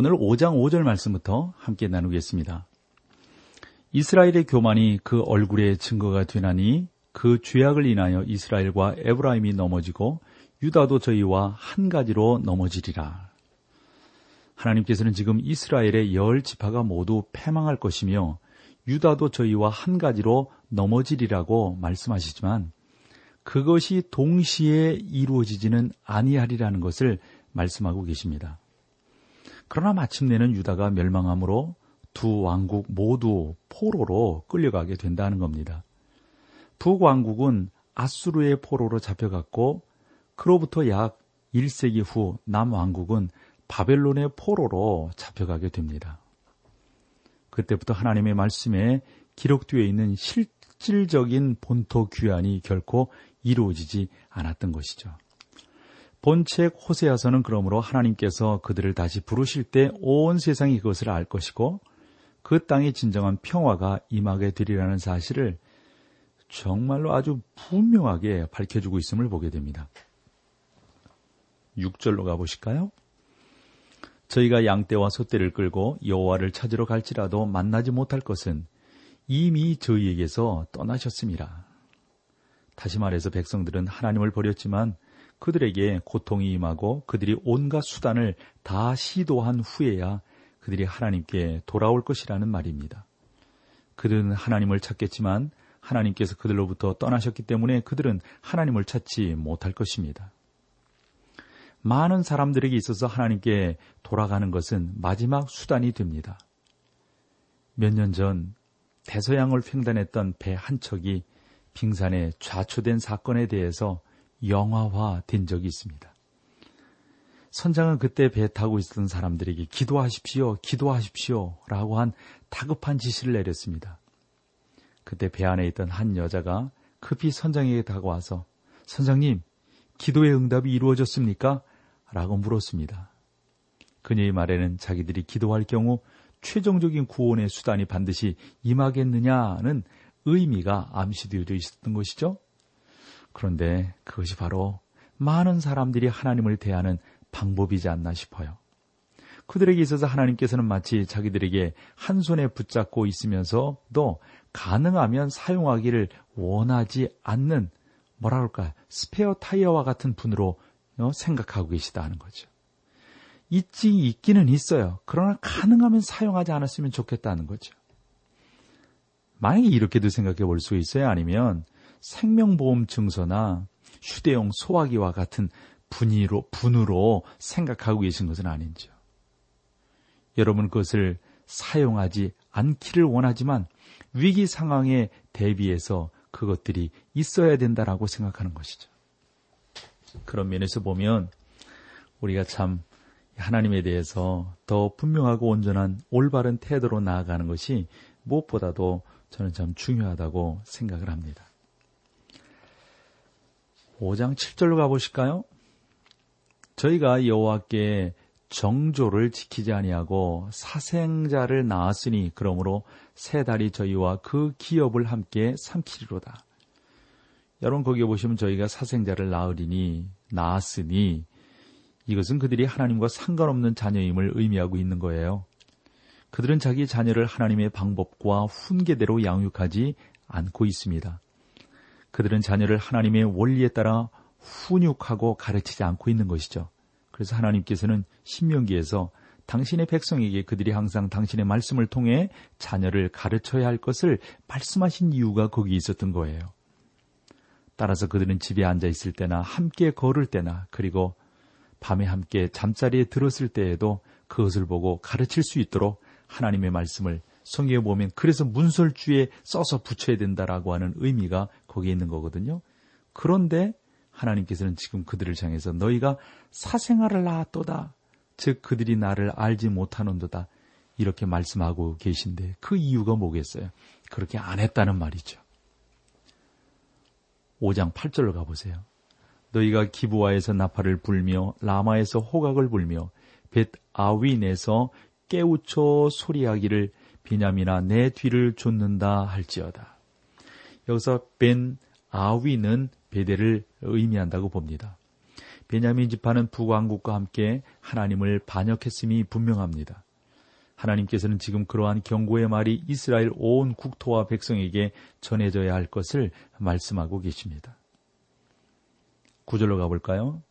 오늘 5장 5절 말씀부터 함께 나누겠습니다. 이스라엘의 교만이 그 얼굴에 증거가 되나니 그 죄악을 인하여 이스라엘과 에브라임이 넘어지고 유다도 저희와 한 가지로 넘어지리라. 하나님께서는 지금 이스라엘의 열 지파가 모두 패망할 것이며 유다도 저희와 한 가지로 넘어지리라고 말씀하시지만 그것이 동시에 이루어지지는 아니하리라는 것을 말씀하고 계십니다. 그러나 마침내는 유다가 멸망함으로 두 왕국 모두 포로로 끌려가게 된다는 겁니다. 북왕국은 아수르의 포로로 잡혀갔고 그로부터 약 1세기 후 남왕국은 바벨론의 포로로 잡혀가게 됩니다. 그때부터 하나님의 말씀에 기록되어 있는 실질적인 본토 귀환이 결코 이루어지지 않았던 것이죠. 본책 호세아서는 그러므로 하나님께서 그들을 다시 부르실 때 온 세상이 그것을 알 것이고 그 땅에 진정한 평화가 임하게 되리라는 사실을 정말로 아주 분명하게 밝혀주고 있음을 보게 됩니다. 6절로 가보실까요? 저희가 양떼와 소떼를 끌고 여호와를 찾으러 갈지라도 만나지 못할 것은 이미 저희에게서 떠나셨습니다. 다시 말해서 백성들은 하나님을 버렸지만 그들에게 고통이 임하고 그들이 온갖 수단을 다 시도한 후에야 그들이 하나님께 돌아올 것이라는 말입니다. 그들은 하나님을 찾겠지만 하나님께서 그들로부터 떠나셨기 때문에 그들은 하나님을 찾지 못할 것입니다. 많은 사람들에게 있어서 하나님께 돌아가는 것은 마지막 수단이 됩니다. 몇 년 전 대서양을 횡단했던 배 한 척이 빙산에 좌초된 사건에 대해서 영화화 된 적이 있습니다. 선장은 그때 배 타고 있었던 사람들에게 기도하십시오, 기도하십시오 라고 한 다급한 지시를 내렸습니다. 그때 배 안에 있던 한 여자가 급히 선장에게 다가와서 선장님, 기도의 응답이 이루어졌습니까? 라고 물었습니다. 그녀의 말에는 자기들이 기도할 경우 최종적인 구원의 수단이 반드시 임하겠느냐는 의미가 암시되어져 있었던 것이죠. 그런데 그것이 바로 많은 사람들이 하나님을 대하는 방법이지 않나 싶어요. 그들에게 있어서 하나님께서는 마치 자기들에게 한 손에 붙잡고 있으면서도 가능하면 사용하기를 원하지 않는 뭐라 그럴까 스페어 타이어와 같은 분으로 어, 생각하고 계시다는 거죠. 있지 있기는 있어요. 그러나 가능하면 사용하지 않았으면 좋겠다는 거죠. 만약에 이렇게도 생각해 볼 수 있어요. 아니면 생명보험 증서나 휴대용 소화기와 같은 분위로, 분으로 생각하고 계신 것은 아닌지요. 여러분 그것을 사용하지 않기를 원하지만 위기 상황에 대비해서 그것들이 있어야 된다라고 생각하는 것이죠. 그런 면에서 보면 우리가 참 하나님에 대해서 더 분명하고 온전한 올바른 태도로 나아가는 것이 무엇보다도 저는 참 중요하다고 생각을 합니다. 5장 7절로 가보실까요? 저희가 여호와께 정조를 지키지 아니하고 사생자를 낳았으니 그러므로 세 달이 저희와 그 기업을 함께 삼키리로다. 여러분 거기에 보시면 저희가 사생자를 낳으리니 낳았으니 이것은 그들이 하나님과 상관없는 자녀임을 의미하고 있는 거예요. 그들은 자기 자녀를 하나님의 방법과 훈계대로 양육하지 않고 있습니다. 그들은 자녀를 하나님의 원리에 따라 훈육하고 가르치지 않고 있는 것이죠. 그래서 하나님께서는 신명기에서 당신의 백성에게 그들이 항상 당신의 말씀을 통해 자녀를 가르쳐야 할 것을 말씀하신 이유가 거기 있었던 거예요. 따라서 그들은 집에 앉아 있을 때나 함께 걸을 때나 그리고 밤에 함께 잠자리에 들었을 때에도 그것을 보고 가르칠 수 있도록 하나님의 말씀을 성경에 보면 그래서 문설주에 써서 붙여야 된다라고 하는 의미가 거기에 있는 거거든요. 그런데 하나님께서는 지금 그들을 향해서 너희가 사생활을 낳았도다. 즉 그들이 나를 알지 못하는도다. 이렇게 말씀하고 계신데 그 이유가 뭐겠어요? 그렇게 안 했다는 말이죠. 5장 8절로 가보세요. 너희가 기부아에서 나팔을 불며 라마에서 호각을 불며 벳 아윈에서 깨우쳐 소리하기를 비냐미나 내 뒤를 쫓는다 할지어다. 여기서 벤 아위는 베델을 의미한다고 봅니다. 베냐민 지파는 북왕국과 함께 하나님을 반역했음이 분명합니다. 하나님께서는 지금 그러한 경고의 말이 이스라엘 온 국토와 백성에게 전해져야 할 것을 말씀하고 계십니다. 구절로 가볼까요?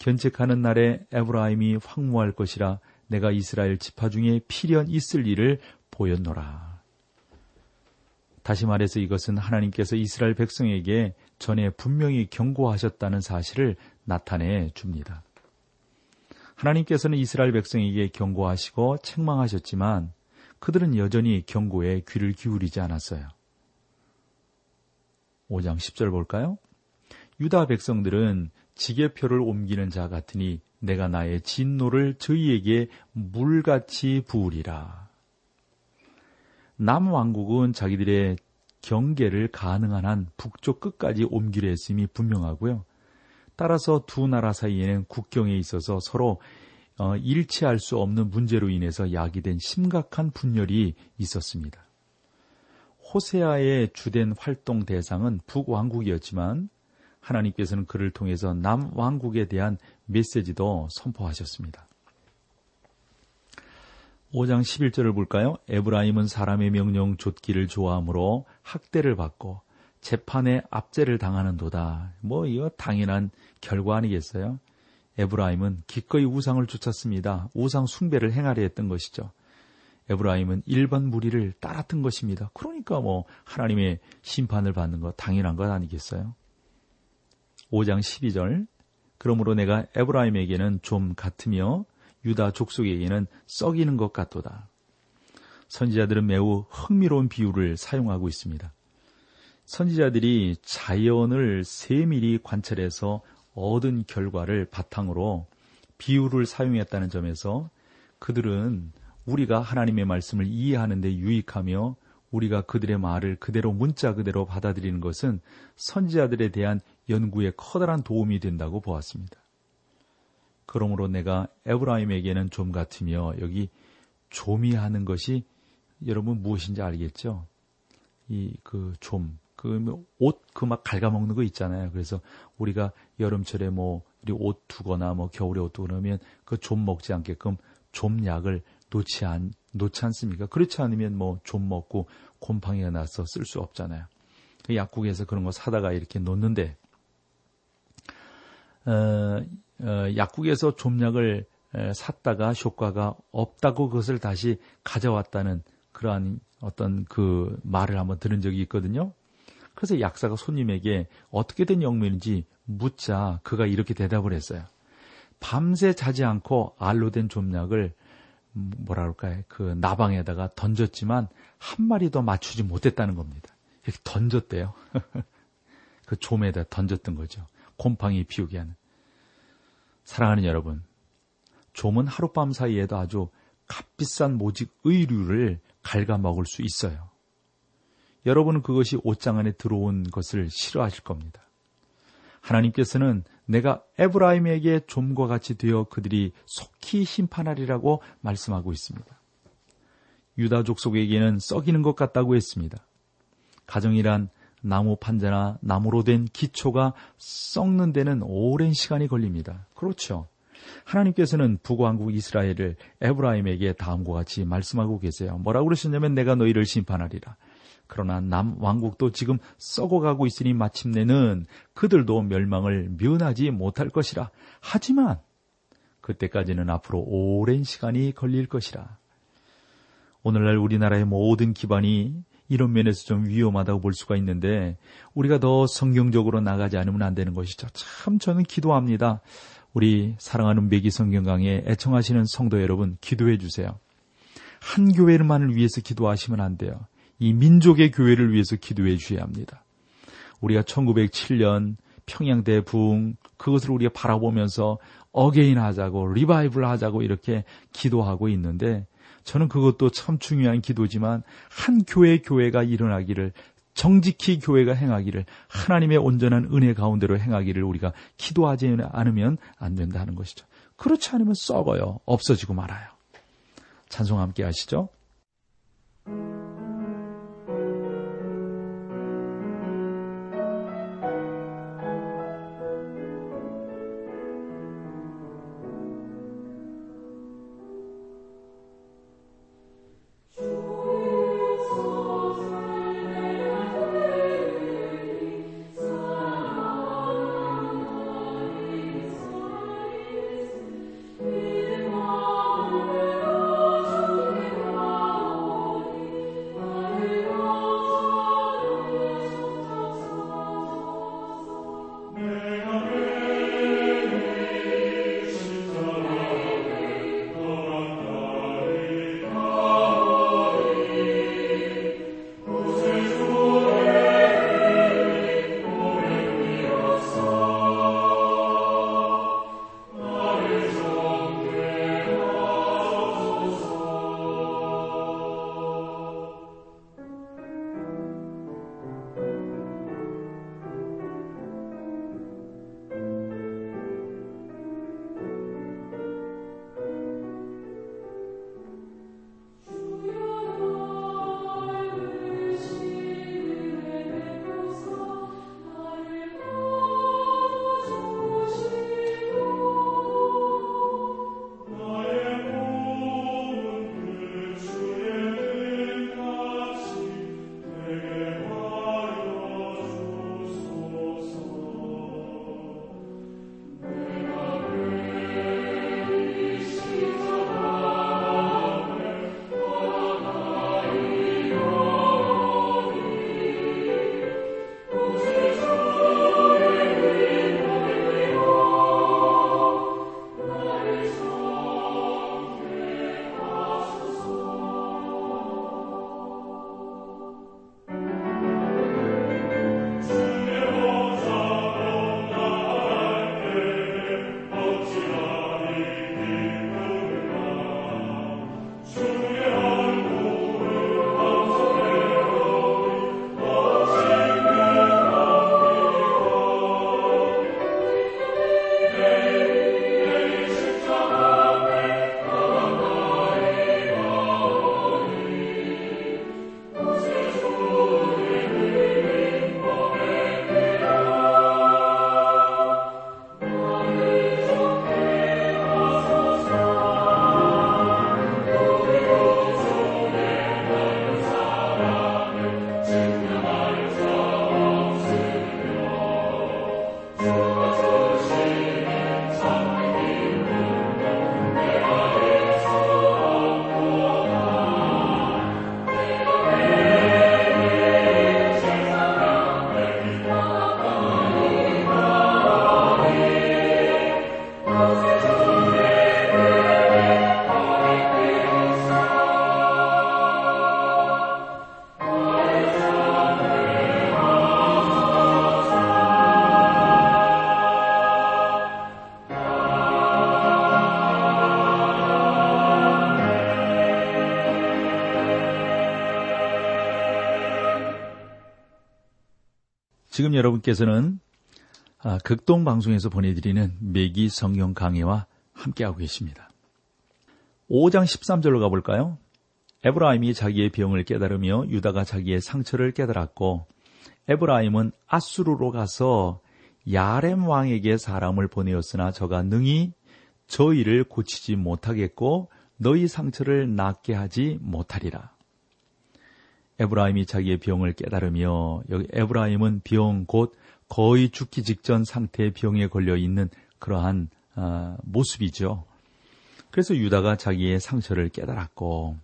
견책하는 날에 에브라임이 황무할 것이라 내가 이스라엘 지파 중에 필연 있을 일을 보였노라. 다시 말해서 이것은 하나님께서 이스라엘 백성에게 전에 분명히 경고하셨다는 사실을 나타내 줍니다. 하나님께서는 이스라엘 백성에게 경고하시고 책망하셨지만 그들은 여전히 경고에 귀를 기울이지 않았어요. 5장 10절 볼까요? 유다 백성들은 지게표를 옮기는 자 같으니 내가 나의 진노를 저희에게 물같이 부으리라. 남왕국은 자기들의 경계를 가능한 한 북쪽 끝까지 옮기려 했음이 분명하고요. 따라서 두 나라 사이에는 국경에 있어서 서로 어, 일치할 수 없는 문제로 인해서 야기된 심각한 분열이 있었습니다. 호세아의 주된 활동 대상은 북왕국이었지만 하나님께서는 그를 통해서 남왕국에 대한 메시지도 선포하셨습니다. 5장 11절을 볼까요? 에브라임은 사람의 명령 좇기를 좋아하므로 학대를 받고 재판에 압제를 당하는 도다. 뭐 이거 당연한 결과 아니겠어요? 에브라임은 기꺼이 우상을 쫓았습니다. 우상 숭배를 행하려 했던 것이죠. 에브라임은 일반 무리를 따랐던 것입니다. 그러니까 뭐 하나님의 심판을 받는 거 당연한 것 아니겠어요? 5장 12절 그러므로 내가 에브라임에게는 좀 같으며 유다 족속에게는 썩이는 것 같도다. 선지자들은 매우 흥미로운 비유를 사용하고 있습니다. 선지자들이 자연을 세밀히 관찰해서 얻은 결과를 바탕으로 비유를 사용했다는 점에서 그들은 우리가 하나님의 말씀을 이해하는 데 유익하며 우리가 그들의 말을 그대로 문자 그대로 받아들이는 것은 선지자들에 대한 연구에 커다란 도움이 된다고 보았습니다. 그러므로 내가 에브라임에게는 좀 같으며 여기 좀이 하는 것이 여러분 무엇인지 알겠죠? 이 그 좀, 그 옷 그 막 갉아먹는 거 있잖아요. 그래서 우리가 여름철에 뭐 옷 두거나 뭐 겨울에 옷 두고 그러면 그 좀 먹지 않게끔 좀 약을 놓지 않 놓지 않습니까? 그렇지 않으면 뭐 좀 먹고 곰팡이가 나서 쓸 수 없잖아요. 그 약국에서 그런 거 사다가 이렇게 놓는데 어, 어, 약국에서 좀약을 샀다가 효과가 없다고 그것을 다시 가져왔다는 그러한 어떤 그 말을 한번 들은 적이 있거든요. 그래서 약사가 손님에게 어떻게 된 영문인지 묻자 그가 이렇게 대답을 했어요. 밤새 자지 않고 알로 된 좀약을 뭐라 그럴까요? 그 나방에다가 던졌지만 한 마리도 맞추지 못했다는 겁니다. 이렇게 던졌대요. 그 좀에다 던졌던 거죠. 곰팡이 피우게 하는. 사랑하는 여러분, 좀은 하룻밤 사이에도 아주 값비싼 모직 의류를 갉아먹을 수 있어요. 여러분은 그것이 옷장 안에 들어온 것을 싫어하실 겁니다. 하나님께서는 내가 에브라임에게 좀과 같이 되어 그들이 속히 심판하리라고 말씀하고 있습니다. 유다족 속에게는 썩이는 것 같다고 했습니다. 가정이란 나무 판자나 나무로 된 기초가 썩는 데는 오랜 시간이 걸립니다. 그렇죠. 하나님께서는 북왕국 이스라엘을 에브라임에게 다음과 같이 말씀하고 계세요. 뭐라고 그러셨냐면 내가 너희를 심판하리라. 그러나 남왕국도 지금 썩어가고 있으니 마침내는 그들도 멸망을 면하지 못할 것이라. 하지만 그때까지는 앞으로 오랜 시간이 걸릴 것이라. 오늘날 우리나라의 모든 기반이 이런 면에서 좀 위험하다고 볼 수가 있는데 우리가 더 성경적으로 나가지 않으면 안 되는 것이죠. 참 저는 기도합니다. 우리 사랑하는 매기 성경 강해 애청하시는 성도 여러분 기도해 주세요. 한 교회만을 위해서 기도하시면 안 돼요. 이 민족의 교회를 위해서 기도해 주셔야 합니다. 우리가 1907년 평양대 부흥 그것을 우리가 바라보면서 again 하자고 revival 하자고 이렇게 기도하고 있는데 저는 그것도 참 중요한 기도지만 한 교회 교회가 일어나기를 정직히 교회가 행하기를 하나님의 온전한 은혜 가운데로 행하기를 우리가 기도하지 않으면 안 된다는 것이죠. 그렇지 않으면 썩어요. 없어지고 말아요. 찬송 함께 하시죠. 지금 여러분께서는 아, 극동 방송에서 보내드리는 매기 성경 강해와 함께하고 계십니다. 5장 13절로 가볼까요? 에브라임이 자기의 병을 깨달으며 유다가 자기의 상처를 깨달았고 에브라임은 아수르로 가서 야렘 왕에게 사람을 보내었으나 저가 능히 저희를 고치지 못하겠고 너희 상처를 낫게 하지 못하리라. 에브라임이 자기의 병을 깨달으며 여기 에브라임은 병 곧 거의 죽기 직전 상태의 병에 걸려 있는 그러한 어, 모습이죠. 그래서 유다가 자기의 상처를 깨달았고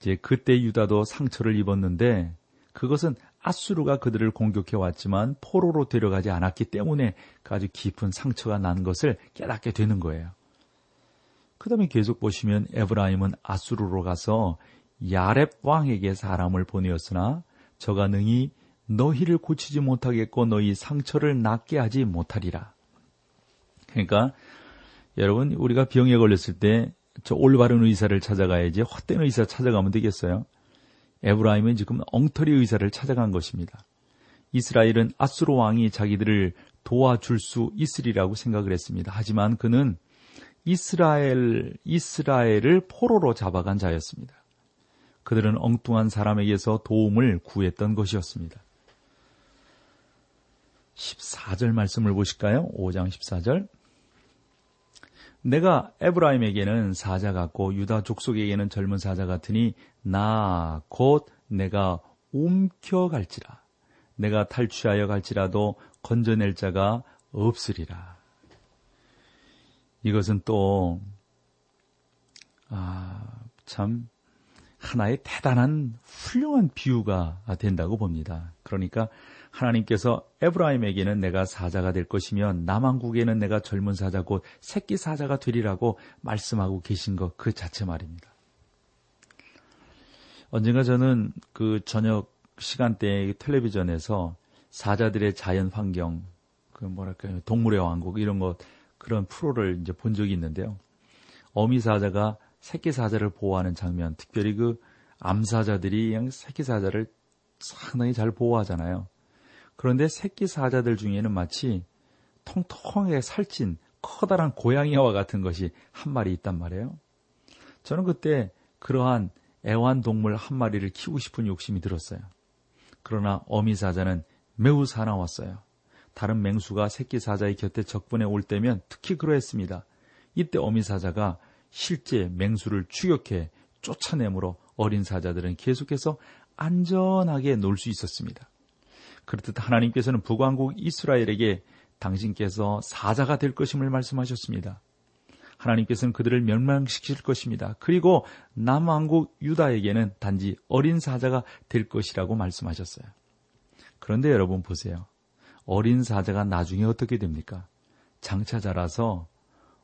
이제 그때 유다도 상처를 입었는데 그것은 아수르가 그들을 공격해 왔지만 포로로 데려가지 않았기 때문에 그 아주 깊은 상처가 난 것을 깨닫게 되는 거예요. 그 다음에 계속 보시면 에브라임은 아수르로 가서 야렙 왕에게 사람을 보내었으나 저가 능히 너희를 고치지 못하겠고 너희 상처를 낫게 하지 못하리라. 그러니까 여러분 우리가 병에 걸렸을 때 저 올바른 의사를 찾아가야지 헛된 의사 찾아가면 되겠어요. 에브라임은 지금 엉터리 의사를 찾아간 것입니다. 이스라엘은 아수르 왕이 자기들을 도와줄 수 있으리라고 생각을 했습니다. 하지만 그는 이스라엘, 이스라엘을 포로로 잡아간 자였습니다. 그들은 엉뚱한 사람에게서 도움을 구했던 것이었습니다. 14절 말씀을 보실까요? 5장 14절. 내가 에브라임에게는 사자 같고 유다 족속에게는 젊은 사자 같으니 나 곧 내가 움켜 갈지라. 내가 탈취하여 갈지라도 건져낼 자가 없으리라. 이것은 또, 아, 참, 하나의 대단한 훌륭한 비유가 된다고 봅니다. 그러니까 하나님께서 에브라임에게는 내가 사자가 될 것이며 남한국에는 내가 젊은 사자 곧 새끼 사자가 되리라고 말씀하고 계신 것 그 자체 말입니다. 언젠가 저는 그 저녁 시간대에 텔레비전에서 사자들의 자연 환경, 그 뭐랄까요, 동물의 왕국 이런 것 그런 프로를 이제 본 적이 있는데요. 어미 사자가 새끼 사자를 보호하는 장면, 특별히 그 암사자들이 그냥 새끼 사자를 상당히 잘 보호하잖아요. 그런데 새끼 사자들 중에는 마치 통통하게 살찐 커다란 고양이와 같은 것이 한 마리 있단 말이에요. 저는 그때 그러한 애완동물 한 마리를 키우고 싶은 욕심이 들었어요. 그러나 어미 사자는 매우 사나웠어요. 다른 맹수가 새끼 사자의 곁에 적분해 올 때면 특히 그러했습니다. 이때 어미 사자가 실제 맹수를 추격해 쫓아내므로 어린 사자들은 계속해서 안전하게 놀 수 있었습니다. 그렇듯 하나님께서는 북왕국 이스라엘에게 당신께서 사자가 될 것임을 말씀하셨습니다. 하나님께서는 그들을 멸망시킬 것입니다. 그리고 남왕국 유다에게는 단지 어린 사자가 될 것이라고 말씀하셨어요. 그런데 여러분 보세요. 어린 사자가 나중에 어떻게 됩니까? 장차 자라서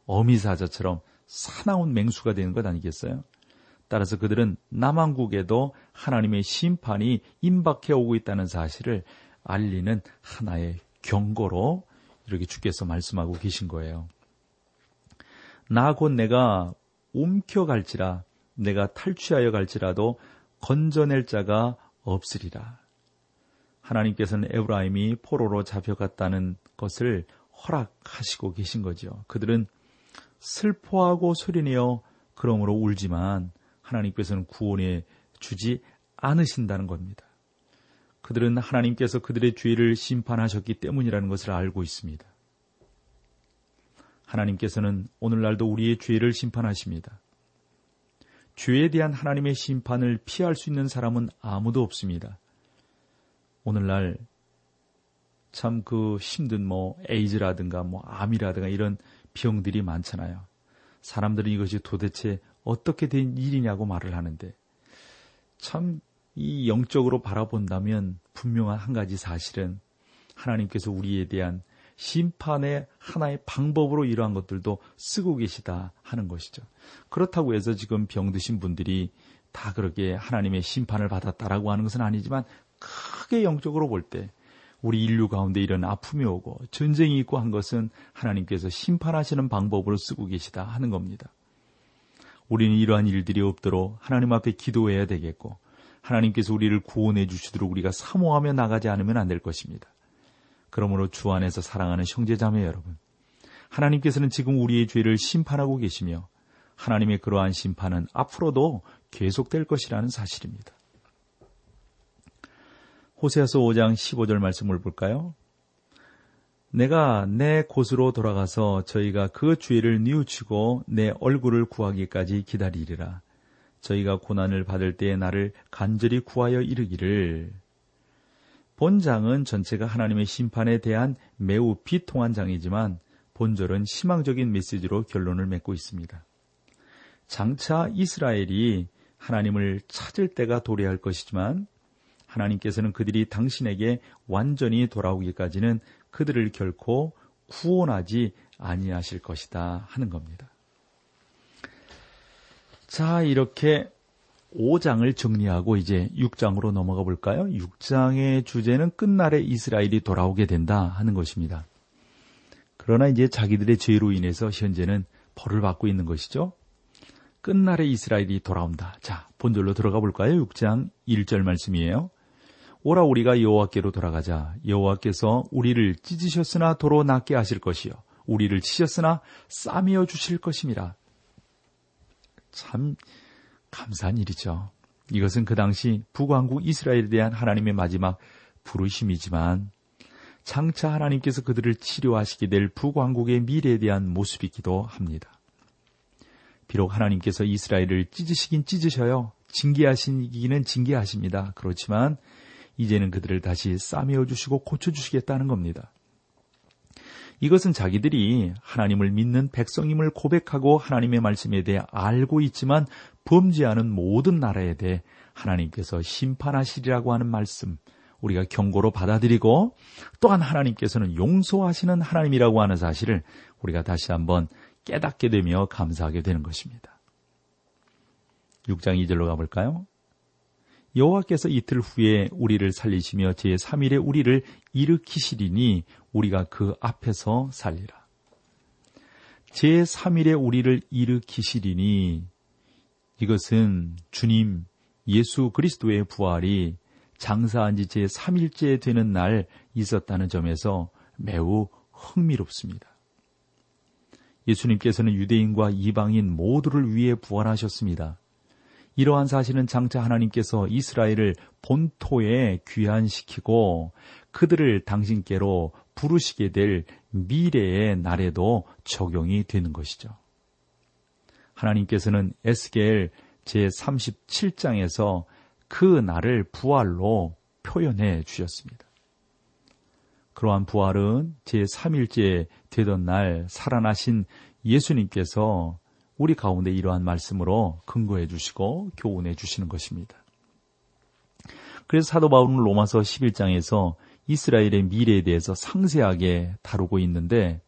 어미 사자처럼 사나운 맹수가 되는 것 아니겠어요? 따라서 그들은 남왕국에도 하나님의 심판이 임박해 오고 있다는 사실을 알리는 하나의 경고로 이렇게 주께서 말씀하고 계신 거예요. 나 곧 내가 움켜갈지라 내가 탈취하여 갈지라도 건져낼 자가 없으리라. 하나님께서는 에브라임이 포로로 잡혀갔다는 것을 허락하시고 계신 거죠. 그들은 슬퍼하고 소리내어 그러므로 울지만 하나님께서는 구원해 주지 않으신다는 겁니다. 그들은 하나님께서 그들의 죄를 심판하셨기 때문이라는 것을 알고 있습니다. 하나님께서는 오늘날도 우리의 죄를 심판하십니다. 죄에 대한 하나님의 심판을 피할 수 있는 사람은 아무도 없습니다. 오늘날 참 그 힘든 뭐 에이즈라든가 뭐 암이라든가 이런 병들이 많잖아요. 사람들은 이것이 도대체 어떻게 된 일이냐고 말을 하는데 참 이 영적으로 바라본다면 분명한 한 가지 사실은 하나님께서 우리에 대한 심판의 하나의 방법으로 이러한 것들도 쓰고 계시다 하는 것이죠. 그렇다고 해서 지금 병드신 분들이 다 그렇게 하나님의 심판을 받았다라고 하는 것은 아니지만 크게 영적으로 볼 때 우리 인류 가운데 이런 아픔이 오고 전쟁이 있고 한 것은 하나님께서 심판하시는 방법으로 쓰고 계시다 하는 겁니다. 우리는 이러한 일들이 없도록 하나님 앞에 기도해야 되겠고 하나님께서 우리를 구원해 주시도록 우리가 사모하며 나가지 않으면 안 될 것입니다. 그러므로 주 안에서 사랑하는 형제자매 여러분, 하나님께서는 지금 우리의 죄를 심판하고 계시며 하나님의 그러한 심판은 앞으로도 계속될 것이라는 사실입니다. 호세아서 5장 15절 말씀을 볼까요? 내가 내 곳으로 돌아가서 저희가 그 죄를 뉘우치고 내 얼굴을 구하기까지 기다리리라. 저희가 고난을 받을 때에 나를 간절히 구하여 이르기를 본장은 전체가 하나님의 심판에 대한 매우 비통한 장이지만 본절은 희망적인 메시지로 결론을 맺고 있습니다. 장차 이스라엘이 하나님을 찾을 때가 도래할 것이지만 하나님께서는 그들이 당신에게 완전히 돌아오기까지는 그들을 결코 구원하지 아니하실 것이다 하는 겁니다. 자, 이렇게 5장을 정리하고 이제 6장으로 넘어가 볼까요? 6장의 주제는 끝날에 이스라엘이 돌아오게 된다 하는 것입니다. 그러나 이제 자기들의 죄로 인해서 현재는 벌을 받고 있는 것이죠. 끝날에 이스라엘이 돌아온다. 자, 본절로 들어가 볼까요? 6장 1절 말씀이에요. 오라 우리가 여호와께로 돌아가자. 여호와께서 우리를 찢으셨으나 도로 낫게 하실 것이요. 우리를 치셨으나 싸매어 주실 것임이라. 참 감사한 일이죠. 이것은 그 당시 북왕국 이스라엘에 대한 하나님의 마지막 부르심이지만 장차 하나님께서 그들을 치료하시게 될 북왕국의 미래에 대한 모습이기도 합니다. 비록 하나님께서 이스라엘을 찢으시긴 찢으셔요. 징계하시기는 징계하십니다. 그렇지만 이제는 그들을 다시 싸매어 주시고 고쳐 주시겠다는 겁니다. 이것은 자기들이 하나님을 믿는 백성임을 고백하고 하나님의 말씀에 대해 알고 있지만 범죄하는 모든 나라에 대해 하나님께서 심판하시리라고 하는 말씀, 우리가 경고로 받아들이고 또한 하나님께서는 용서하시는 하나님이라고 하는 사실을 우리가 다시 한번 깨닫게 되며 감사하게 되는 것입니다. 6장 2절로 가볼까요? 여호와께서 이틀 후에 우리를 살리시며 제3일에 우리를 일으키시리니 우리가 그 앞에서 살리라. 제3일에 우리를 일으키시리니 이것은 주님 예수 그리스도의 부활이 장사한 지 제3일째 되는 날 있었다는 점에서 매우 흥미롭습니다. 예수님께서는 유대인과 이방인 모두를 위해 부활하셨습니다. 이러한 사실은 장차 하나님께서 이스라엘을 본토에 귀환시키고 그들을 당신께로 부르시게 될 미래의 날에도 적용이 되는 것이죠. 하나님께서는 에스겔 제37장에서 그 날을 부활로 표현해 주셨습니다. 그러한 부활은 제3일째 되던 날 살아나신 예수님께서 우리 가운데 이러한 말씀으로 근거해 주시고 교훈해 주시는 것입니다. 그래서 사도 바울은 로마서 11장에서 이스라엘의 미래에 대해서 상세하게 다루고 있는데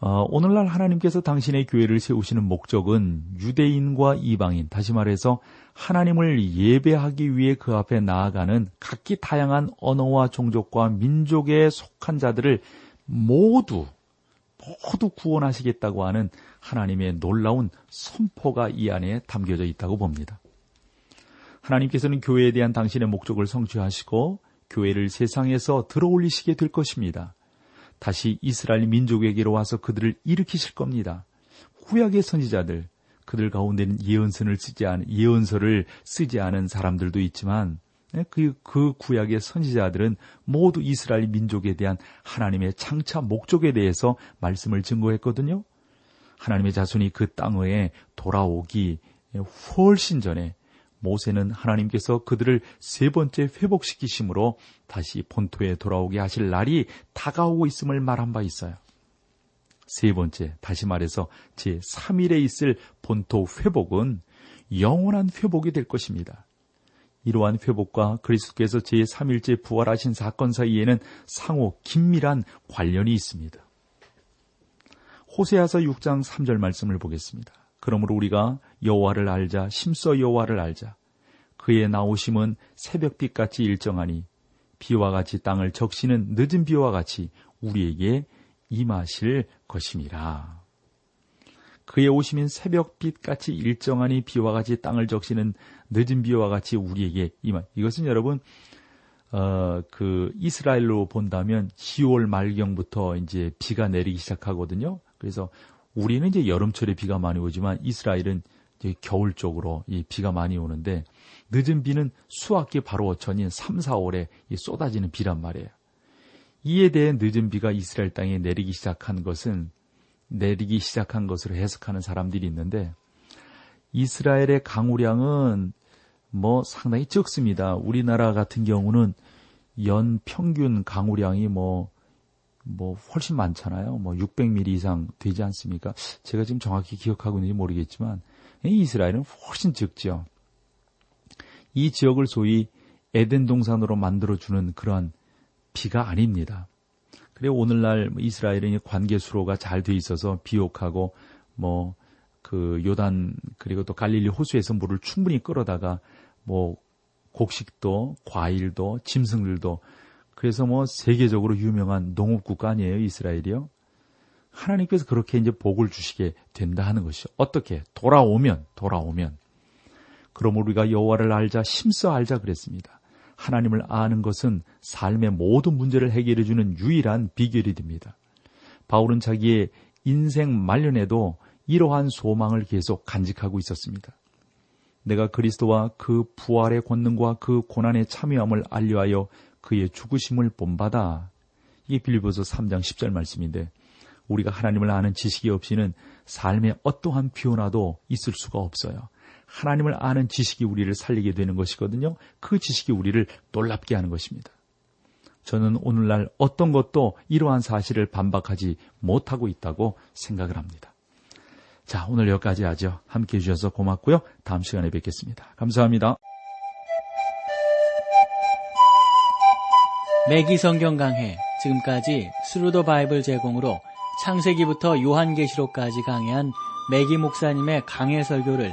어, 오늘날 하나님께서 당신의 교회를 세우시는 목적은 유대인과 이방인, 다시 말해서 하나님을 예배하기 위해 그 앞에 나아가는 각기 다양한 언어와 종족과 민족에 속한 자들을 모두 모두 구원하시겠다고 하는 하나님의 놀라운 선포가 이 안에 담겨져 있다고 봅니다. 하나님께서는 교회에 대한 당신의 목적을 성취하시고 교회를 세상에서 들어올리시게 될 것입니다. 다시 이스라엘 민족에게로 와서 그들을 일으키실 겁니다. 구약의 선지자들, 그들 가운데는 예언서를 쓰지 않은, 예언서를 쓰지 않은 사람들도 있지만 예, 그, 그 구약의 선지자들은 모두 이스라엘 민족에 대한 하나님의 창차 목적에 대해서 말씀을 증거했거든요. 하나님의 자손이 그 땅에 돌아오기 훨씬 전에 모세는 하나님께서 그들을 세 번째 회복시키심으로 다시 본토에 돌아오게 하실 날이 다가오고 있음을 말한 바 있어요. 세 번째, 다시 말해서 제 3일에 있을 본토 회복은 영원한 회복이 될 것입니다. 이러한 회복과 그리스도께서 제3일째 부활하신 사건 사이에는 상호 긴밀한 관련이 있습니다. 호세아서 6장 3절 말씀을 보겠습니다. 그러므로 우리가 여호와를 알자 심서 여호와를 알자 그의 나오심은 새벽빛 같이 일정하니 비와 같이 땅을 적시는 늦은 비와 같이 우리에게 임하실 것임이라. 그의 오심인 새벽빛 같이 일정하니 비와 같이 땅을 적시는 늦은 비와 같이 우리에게 임한. 이것은 여러분 어, 그 이스라엘로 본다면 10월 말경부터 이제 비가 내리기 시작하거든요. 그래서 우리는 이제 여름철에 비가 많이 오지만 이스라엘은 이제 겨울 쪽으로 이 비가 많이 오는데 늦은 비는 수학기 바로 전인 3, 4월에 쏟아지는 비란 말이에요. 이에 대해 늦은 비가 이스라엘 땅에 내리기 시작한 것은 내리기 시작한 것으로 해석하는 사람들이 있는데 이스라엘의 강우량은 뭐 상당히 적습니다. 우리나라 같은 경우는 연 평균 강우량이 뭐 뭐 훨씬 많잖아요. 뭐 600mm 이상 되지 않습니까? 제가 지금 정확히 기억하고 있는지 모르겠지만 이스라엘은 훨씬 적죠. 이 지역을 소위 에덴 동산으로 만들어 주는 그러한 비가 아닙니다. 그래 오늘날 이스라엘은 관계 수로가 잘 돼 있어서 비옥하고 뭐 그 요단 그리고 또 갈릴리 호수에서 물을 충분히 끌어다가 뭐 곡식도 과일도 짐승들도 그래서 뭐 세계적으로 유명한 농업 국가 아니에요, 이스라엘이요. 하나님께서 그렇게 이제 복을 주시게 된다 하는 것이죠. 어떻게? 돌아오면, 돌아오면. 그럼 우리가 여호와를 알자, 심써 알자 그랬습니다. 하나님을 아는 것은 삶의 모든 문제를 해결해 주는 유일한 비결이 됩니다. 바울은 자기의 인생 말년에도 이러한 소망을 계속 간직하고 있었습니다. 내가 그리스도와 그 부활의 권능과 그 고난의 참여함을 알려하여 그의 죽으심을 본받아. 이게 빌리보서 3장 10절 말씀인데 우리가 하나님을 아는 지식이 없이는 삶에 어떠한 변화도 있을 수가 없어요. 하나님을 아는 지식이 우리를 살리게 되는 것이거든요. 그 지식이 우리를 놀랍게 하는 것입니다. 저는 오늘날 어떤 것도 이러한 사실을 반박하지 못하고 있다고 생각을 합니다. 자, 오늘 여기까지 하죠. 함께 해주셔서 고맙고요. 다음 시간에 뵙겠습니다. 감사합니다. 매기 성경 강해 지금까지 Thru the Bible 제공으로 창세기부터 요한계시록까지 강해한 매기 목사님의 강해 설교를